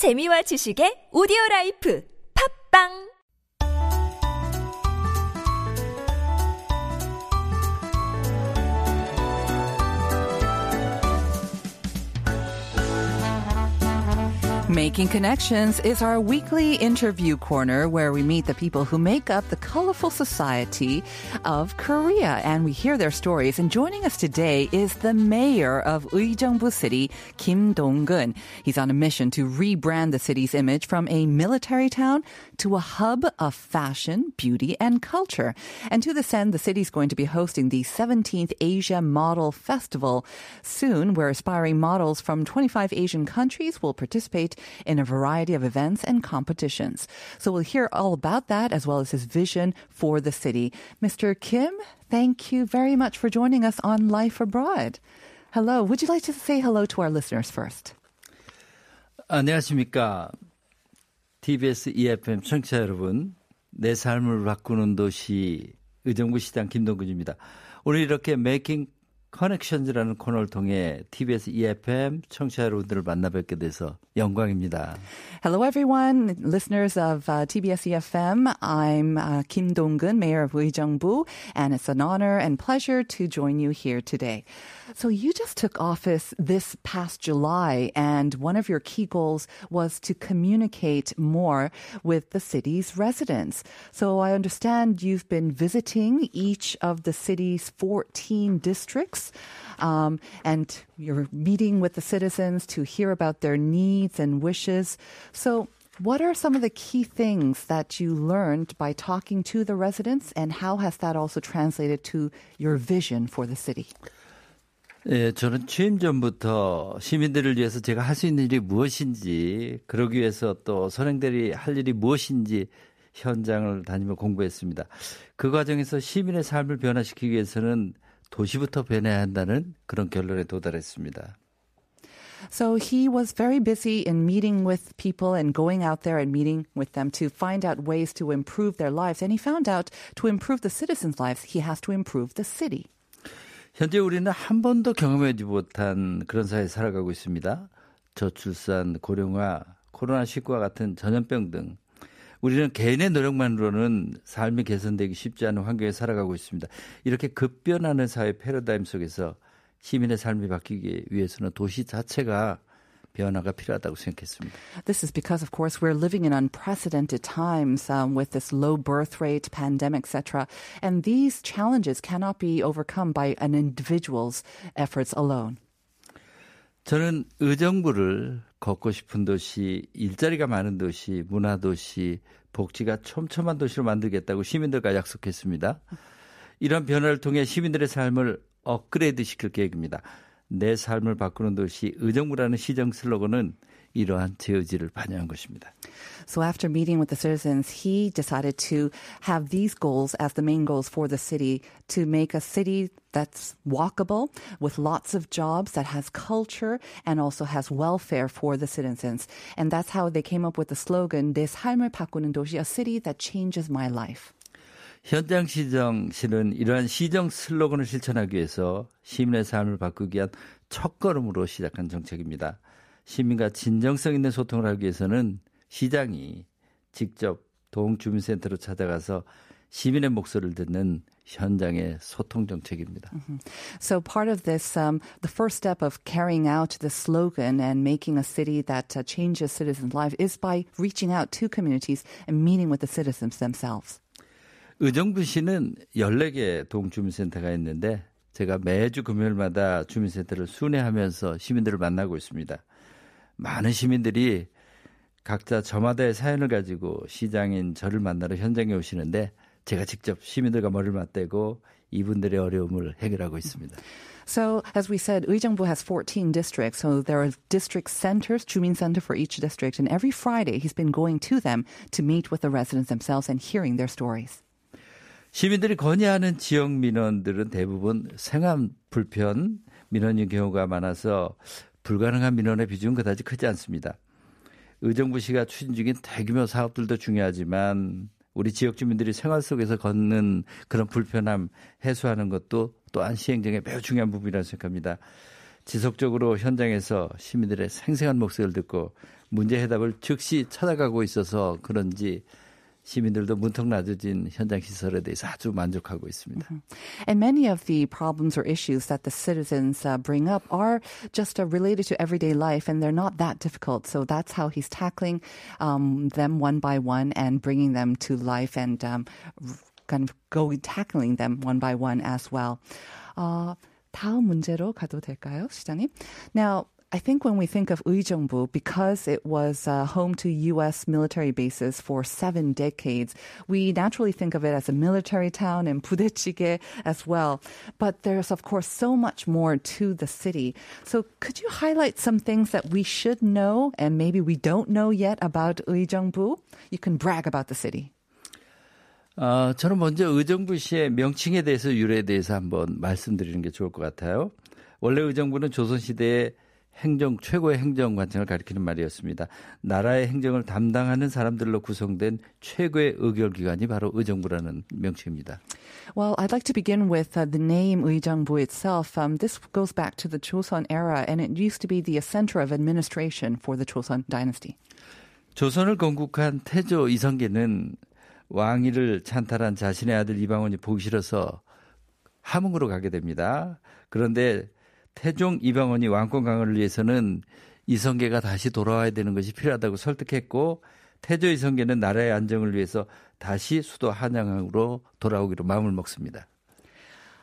재미와 지식의 오디오 라이프. 팝빵 Making Connections is our weekly interview corner where we meet the people who make up the colorful society of Korea and we hear their stories. And joining us today is the mayor of Uijeongbu City, Kim Dong-gun. He's on a mission to rebrand the city's image from a military town to a hub of fashion, beauty, and culture. And to this end, the city is going to be hosting the 17th Asia Model Festival soon, where aspiring models from 25 Asian countries will participate in a variety of events and competitions. So we'll hear all about that as well as his vision for the city. Mr. Kim, thank you very much for joining us on Life Abroad. Hello. Would you like to say hello to our listeners first? 안녕하십니까. TBS EFM 청취자 여러분. 내 삶을 바꾸는 도시 의정부 시장 김동근입니다. 오늘 이렇게 메이킹 커넥션즈라는 코너를 통해 TBS EFM 청취자 여러분들을 만나 뵙게 돼서 영광입니다. Hello, everyone, listeners of uh, TBS EFM. I'm uh, Kim Dong-gun, mayor of Uijeongbu, and it's an honor and pleasure to join you here today. So you just took office this past July, and one of your key goals was to communicate more with the city's residents. So I understand you've been visiting each of the city's 14 districts. Um, and you're meeting with the citizens to hear about their needs and wishes. So, what are some of the key things that you learned by talking to the residents, and how has that also translated to your vision for the city? 예, 저는 취임 전부터 시민들을 위해서 제가 할 수 있는 일이 무엇인지, 그러기 위해서 또 선행들이 할 일이 무엇인지 현장을 다니며 공부했습니다. 그 과정에서 시민의 삶을 변화시키기 위해서는 도시부터 변해야 한다는 그런 결론에 도달했습니다. So he was very busy in meeting with people and going out there and meeting with them to find out ways to improve their lives. And he found out to improve the citizens' lives, he has to improve the city. 현재 우리는 한 번도 경험하지 못한 그런 사회에 살아가고 있습니다. 저출산, 고령화, 코로나19와 같은 전염병 등 우리는 개인의 노력만으로는 삶이 개선되기 쉽지 않은 환경에 살아가고 있습니다. 이렇게 급변하는 사회 패러다임 속에서 시민의 삶이 바뀌기 위해서는 도시 자체가 변화가 필요하다고 생각했습니다. This is because, of course, we're living in unprecedented times um, with this low birth rate, pandemic, etc. And these challenges cannot be overcome by an individual's efforts alone. 저는 의정부를 걷고 싶은 도시, 일자리가 많은 도시, 문화 도시, 복지가 촘촘한 도시로 만들겠다고 시민들과 약속했습니다. 이런 변화를 통해 시민들의 삶을 업그레이드 시킬 계획입니다. 내 삶을 바꾸는 도시 의정부라는 시정 슬로건은 이러한 제 의지를 반영한 것입니다. So after meeting with the citizens, he decided to have these goals as the main goals for the city to make a city that's walkable with lots of jobs that has culture and also has welfare for the citizens. And that's how they came up with the slogan 내 삶을 바꾸는 도시, a city that changes my life. 현장 시정실은 이러한 시정 슬로건을 실천하기 위해서 시민의 삶을 바꾸기 위한 첫걸음으로 시작한 정책입니다. 시민과 진정성 있는 소통을 하기 위해서는 시장이 직접 동주민센터로 찾아가서 시민의 목소리를 듣는 현장의 소통 정책입니다. So part of this, um, the first step of carrying out the slogan and making a city that uh, changes citizens' lives is by reaching out to communities and meeting with the citizens themselves. 의정부시는 14개 동주민센터가 있는데 제가 매주 금요일마다 주민센터를 순회하면서 시민들을 만나고 있습니다. 많은 시민들이 각자 저마다의 사연을 가지고 시장인 저를 만나러 현장에 오시는데 제가 직접 시민들과 머리를 맞대고 이분들의 어려움을 해결하고 있습니다. So, as we said, Uijeongbu has 14 districts. So there are district centers, Jumin Center for each district. And every Friday, he's been going to them to meet with the residents themselves and hearing their stories. 시민들이 건의하는 지역 민원들은 대부분 생활 불편 민원인 경우가 많아서 불가능한 민원의 비중은 그다지 크지 않습니다. 의정부 시가 추진 중인 대규모 사업들도 중요하지만 우리 지역 주민들이 생활 속에서 걷는 그런 불편함 해소하는 것도 또한 시행정의 매우 중요한 부분이라고 생각합니다. 지속적으로 현장에서 시민들의 생생한 목소리를 듣고 문제 해답을 즉시 찾아가고 있어서 그런지 시민들도 문턱 낮아진 현장 시설에 대해서 아주 만족하고 있습니다. And many of the problems or issues that the citizens uh, bring up are just uh, related to everyday life and they're not that difficult. So that's how he's tackling um, them one by one and bringing them to life and um, kind of go tackling them one by one as well. 어, 다음 문제로 가도 될까요, 시장님? Now, I think when we think of Uijeongbu, because it was uh, home to U.S. military bases for seven decades, we naturally think of it as a military town and 부대찌개 as well. But there's, of course, so much more to the city. So could you highlight some things that we should know and maybe we don't know yet about Uijeongbu? You can brag about the city. 어, 저는 먼저 의정부시의 명칭에 대해서 유래에 대해서 한번 말씀드리는 게 좋을 것 같아요. 원래 의정부는 조선시대의 행정 최고의 행정관청을 가리키는 말이었습니다. 나라의 행정을 담당하는 사람들로 구성된 최고의 의결기관이 바로 의정부라는 명칭입니다. Well, I'd like to begin with uh, the name 의정부 itself. Um, this goes back to the Joseon era, and it used to be the center of administration for the Joseon dynasty. 조선을 건국한 태조 이성계는 왕위를 찬탈한 자신의 아들 이방원이 보기 싫어서 함흥으로 가게 됩니다. 그런데 태종 이방원이 왕권 강화를 위해서는 이성계가 다시 돌아와야 되는 것이 필요하다고 설득했고 태조 이성계는 나라의 안정을 위해서 다시 수도 한양으로 돌아오기로 마음을 먹습니다.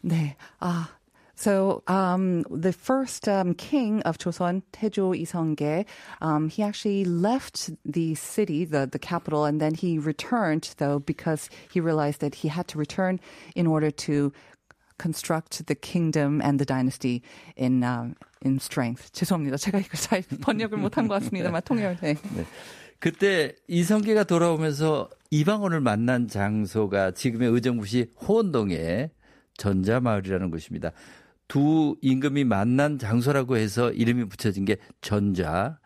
네. 아, So um, the first um, king of Joseon, Taejo Isongge, um, he actually left the city, the, the capital, and then he returned, though, because he realized that he had to return in order to construct the kingdom and the dynasty in um, in strength. 죄송합니다. 제가 이걸 잘 번역을 못한 것 같습니다만 통역. 네. 네. 그때 이성계가 돌아오면서 이방원을 만난 장소가 지금의 의정부시 호원동의 전자마을이라는 곳입니다. 두 임금이 만난 장소라고 해서 이름이 붙여진 게 전자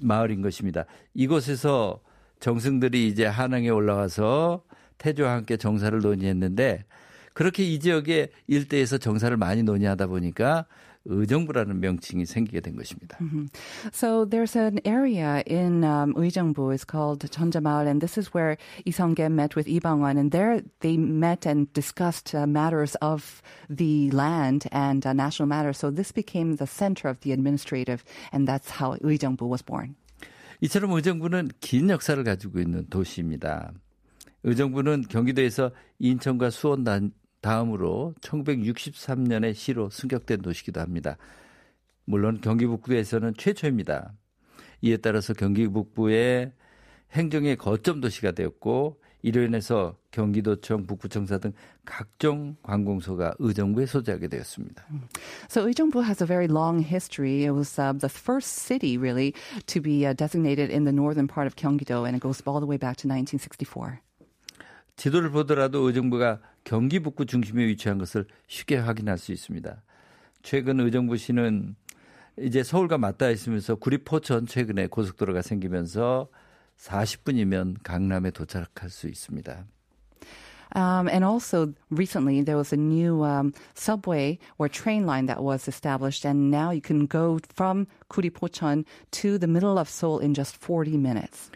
마을인 것입니다. 이곳에서 정승들이 이제 한양에 올라와서 태조와 함께 정사를 논의했는데 그렇게 이 지역의 일대에서 정사를 많이 논의하다 보니까 의정부라는 명칭이 생기게 된 것입니다. Mm-hmm. So there's an area in um, Uijeongbu. It's called Jeonjamaul, and this is where Isongge met with Ibangwan, and there they met and discussed uh, matters of the land and uh, national matters. So this became the center of the administrative, and that's how Uijeongbu was born. 이처럼 의정부는 긴 역사를 가지고 있는 도시입니다. 의정부는 경기도에서 인천과 수원 다음으로 1963년에 시로 승격된 도시기도 합니다. 물론 경기 북부에서는 최초입니다. 이에 따라서 경기 북부의 행정의 거점 도시가 되었고 이로 인해서 경기도청, 북부청사 등 각종 관공서가 의정부에 소재하게 되었습니다. So 의정부 has a very long history. It was uh, the first city really to be uh, designated in the northern part of Gyeonggi-do and it goes all the way back to 1964. 지도를 보더라도 의정부가 경기 북부 중심에 위치한 것을 쉽게 확인할 수 있습니다. 최근 의정부시는 이제 서울과 맞닿아 있으면서 구리포천 최근에 고속도로가 생기면서 40분이면 강남에 도착할 수 있습니다. Um, and also, recently there was a new um, subway or train line that was established, and now you can go from Kuripocheon to the middle of Seoul in just 40 minutes.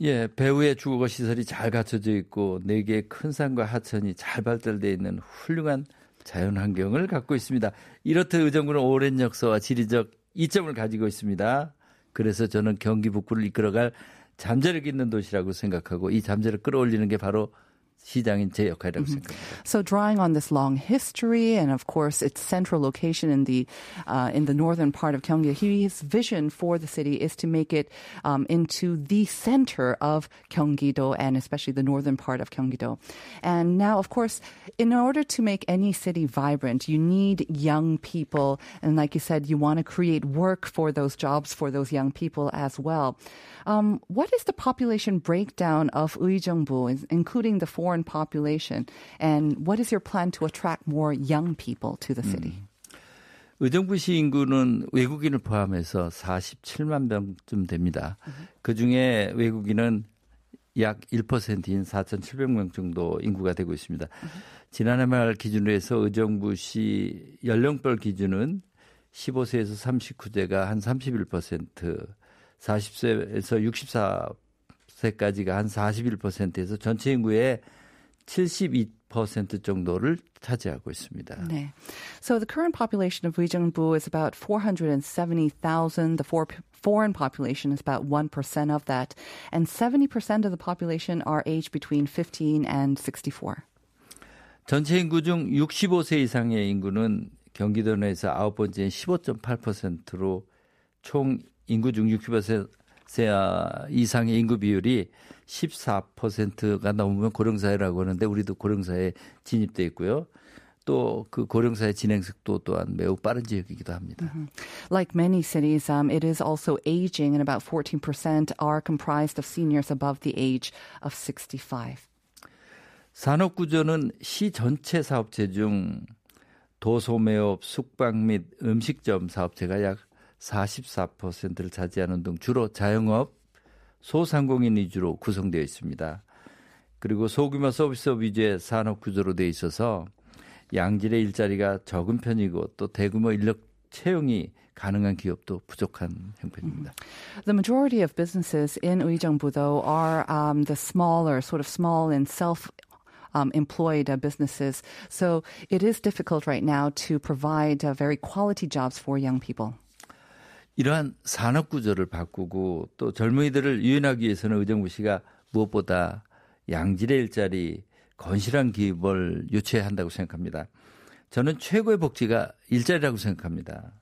예, 배후의 주거 시설이 잘 갖춰져 있고 네 개의 큰 산과 하천이 잘 발달되어 있는 훌륭한 자연 환경을 갖고 있습니다. 이렇듯 의정부는 오랜 역사와 지리적 이점을 가지고 있습니다. 그래서 저는 경기 북부를 이끌어갈 잠재력 있는 도시라고 생각하고 이 잠재를 끌어올리는 게 바로 시장인 제 역할이라고 생각합니다. So drawing on this long history and of course its central location in the uh, in the northern part of Gyeonggi, his vision for the city is to make it um, into the center of Gyeonggi-do and especially the northern part of Gyeonggi-do. And now, of course, in order to make any city vibrant, you need young people, and like you said, you want to create work for those jobs for those young people as well. Um, what is the population breakdown of Uijeongbu, including the foreign population? And what is your plan to attract more young people to the city? 음. 의정부시 인구는 외국인을 포함해서 47만 명쯤 됩니다. 그 중에 외국인은 약 1%인 4,700명 정도 인구가 되고 있습니다. 지난해 말 기준으로 해서 의정부시 연령별 기준은 15세에서 39세가 한 31%, 40세에서 64세까지가 한 41%에서 전체 인구의 72% 정도를 차지하고 있습니다. 네. So the current population of Uijeongbu is about 470,000. The for, foreign population is about 1% of that. And 70% of the population are aged between 15 and 64. 전체 인구 중 65세 이상의 인구는 경기도 내에서 아홉 번째인 15.8%로 총 인구 중 65세 이상의 인구 비율이 14%가 넘으면 고령사회라고 하는데 우리도 고령사회에 진입돼 있고요. 또그 고령사회 진행 속도 또한 매우 빠른 지역이기도 합니다. Mm-hmm. Like many cities, um, it is also aging, and about 14% are comprised of seniors above the age of 65. 산업 구조는 시 전체 사업체 중 도소매업, 숙박 및 음식점 사업체가 약 44%를 차지하는 등 주로 자영업, 소상공인 위주로 구성되어 있습니다. 그리고 소규모 서비스업 위주의 산업 구조로 되어 있어서 양질의 일자리가 적은 편이고 또 대규모 인력 채용이 가능한 기업도 부족한 형편입니다. The majority of businesses in Uijeongbu, though, are um, the smaller, sort of small and self um, employed uh, businesses. So it is difficult right now to provide uh, very quality jobs for young people. 이러한 산업 구조를 바꾸고 또 젊은이들을 유인하기 위해서는 의정부 씨가 무엇보다 양질의 일자리, 건실한 기업을 유치해야 한다고 생각합니다. 저는 최고의 복지가 일자리라고 생각합니다.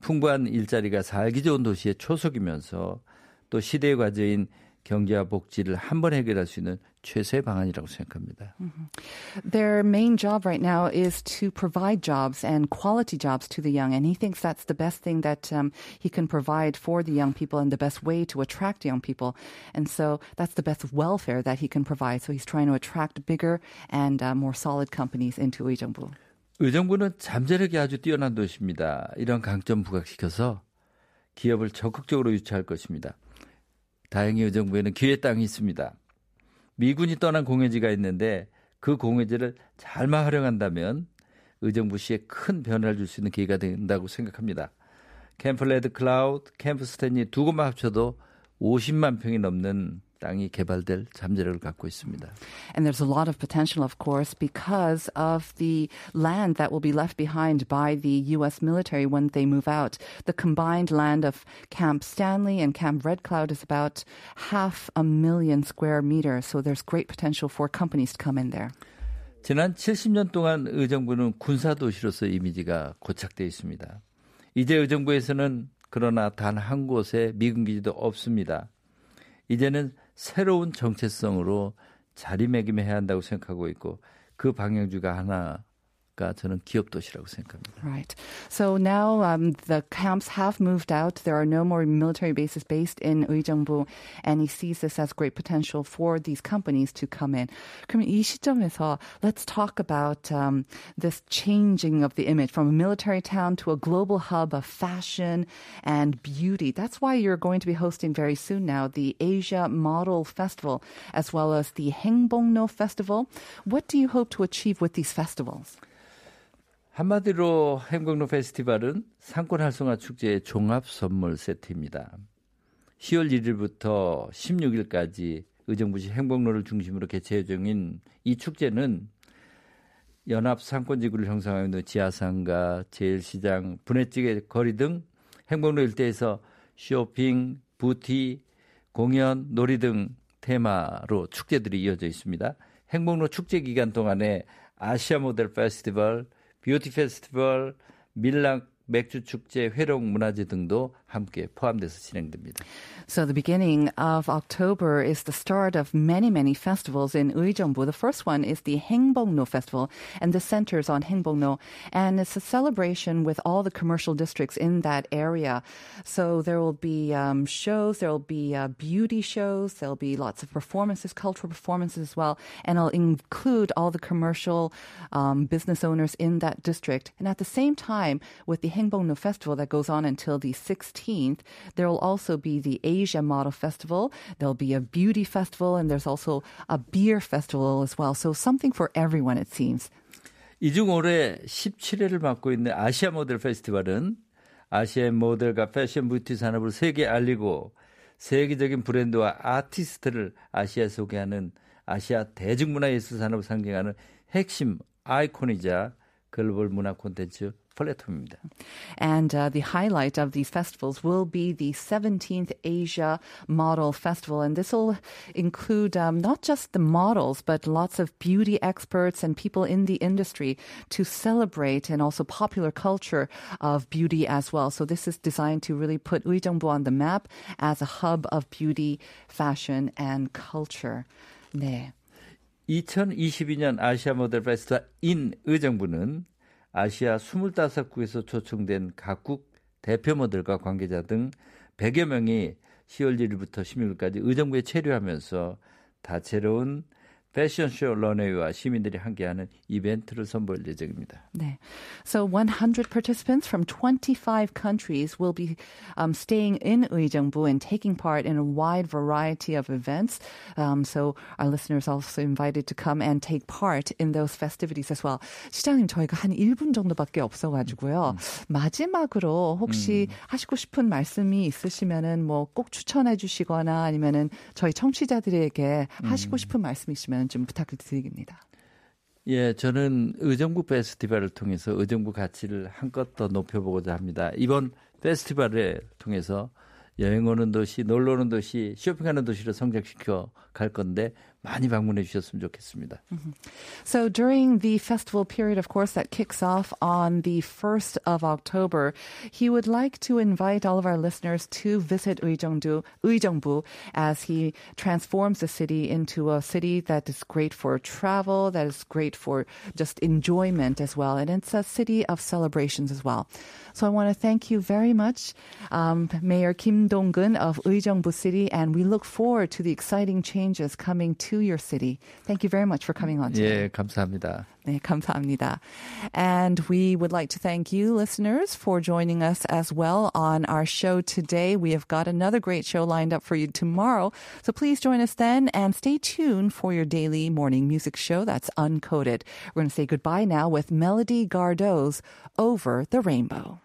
풍부한 일자리가 살기 좋은 도시의 초석이면서 또 시대의 과제인 경제와 복지를 한번 해결할 수 있는 최소의 방안이라고 생각합니다. Their main job right now is to provide jobs and quality jobs to the young, and he thinks that's the best thing that um, he can provide for the young people and the best way to attract young people. And so that's the best welfare that he can provide. So he's trying to attract bigger and uh, more solid companies into Uijeongbu. 의정부는 잠재력이 아주 뛰어난 도시입니다. 이런 강점 부각시켜서 기업을 적극적으로 유치할 것입니다. 다행히 의정부에는 기회의 땅이 있습니다. 미군이 떠난 공여지가 있는데 그 공회지를 잘만 활용한다면 의정부 시에 큰 변화를 줄 수 있는 기회가 된다고 생각합니다. 캠프 레드 클라우드, 캠프 스탠리 두 곳만 합쳐도 50만 평이 넘는 땅이 개발될 잠재력을 갖고 있습니다. And there's a lot of potential, of course, because of the land that will be left behind by the U.S. military when they move out. The combined land of Camp Stanley and Camp Red Cloud is about half a million square meters. So there's great potential for companies to come in there. 지난 70년 동안 의정부는 군사 도시로서 이미지가 고착되어 있습니다. 이제 의정부에서는 그러나 단 한 곳에 미군 기지도 없습니다. 이제는 새로운 정체성으로 자리매김해야 한다고 생각하고 있고 그 방향주가 하나 가 저는 기업 도시라고 생각합니다. Right. So now um, the camps have moved out. There are no more military bases based in Uijeongbu, and he sees this as great potential for these companies to come in. 그럼 이 시점에서 let's talk about um, this changing of the image from a military town to a global hub of fashion and beauty. That's why you're going to be hosting very soon now the Asia Model Festival as well as the Hengbongno Festival. What do you hope to achieve with these festivals? 한마디로 행복로 페스티벌은 상권 활성화 축제의 종합 선물 세트입니다. 10월 1일부터 16일까지 의정부시 행복로를 중심으로 개최 예정인 이 축제는 연합 상권지구를 형성하고 있는 지하상가, 제일시장, 분해찌개 거리 등 행복로 일대에서 쇼핑, 부티, 공연, 놀이 등 테마로 축제들이 이어져 있습니다. 행복로 축제 기간 동안에 아시아 모델 페스티벌, 뷰티 페스티벌, 밀락 맥주 축제, 회룡 문화제 등도 함께 포함돼서 진행됩니다. So the beginning of October is the start of many, many festivals in Uijeongbu. The first one is the Hengbongno Festival, and this centers on Hengbongno, and it's a celebration with all the commercial districts in that area. So there will be um, shows, there will be uh, beauty shows, there'll be lots of performances, cultural performances as well, and it'll include all the commercial um, business owners in that district. And at the same time, with the Hengbongno Festival that goes on until the 16th, there will also be the Asia Model Festival. There'll be a beauty festival, and there's also a beer festival as well. So something for everyone, it seems. 이 중 올해 17회를 맡고 있는 아시아 모델 페스티벌은 아시아의 모델과 패션 뷰티 산업을 세계에 알리고 세계적인 브랜드와 아티스트를 아시아에 소개하는 아시아 대중문화예술 산업을 상징하는 핵심 아이콘이자 글로벌 문화 콘텐츠 플랫폼입니다. And uh, the highlight of these festivals will be the 17th Asia Model Festival. And this will include um, not just the models, but lots of beauty experts and people in the industry to celebrate and also popular culture of beauty as well. So this is designed to really put Uijeongbu on the map as a hub of beauty, fashion, and culture. 네. 2022년 아시아 모델 페스티벌 인 의정부는 아시아 25국에서 초청된 각국 대표 모델과 관계자 등 100여 명이 10월 1일부터 16일까지 의정부에 체류하면서 다채로운 패션쇼 런웨이와 시민들이 함께하는 이벤트를 선보일 예정입니다. 네. So 100 participants from 25 countries will be um, staying in Uijeongbu and taking part in a wide variety of events. Um, so our listeners also invited to come and take part in those festivities as well. 시장님 저희가 한 1분 정도밖에 없어 가지고요. 마지막으로 혹시 하시고 싶은 말씀이 있으시면은 뭐 꼭 추천해 주시거나 아니면은 저희 청취자들에게 하시고 싶은 말씀 있으면 좀 부탁을 드립니다. 예, 저는 의정부 페스티벌을 통해서 의정부 가치를 한껏 더 높여보고자 합니다. 이번 페스티벌을 통해서 여행 오는 도시, 놀러 오는 도시, 쇼핑하는 도시를 성장시켜 갈 건데 많이 방문해 주셨으면 좋겠습니다. So during the festival period, of course, that kicks off on the 1st of October, he would like to invite all of our listeners to visit Uijeongbu, Uijeongbu as he transforms the city into a city that is great for travel, that is great for just enjoyment as well. And it's a city of celebrations as well. So I want to thank you very much, um, Mayor Kim Dong-gun of Uijeongbu City, and we look forward to the exciting changes coming to your city. Thank you very much for coming on today. 예, 감사합니다. 네, 감사합니다. And we would like to thank you, listeners, for joining us as well on our show today. We have got another great show lined up for you tomorrow. So please join us then and stay tuned for your daily morning music show that's uncoded. We're going to say goodbye now with Melody Gardot's Over the Rainbow.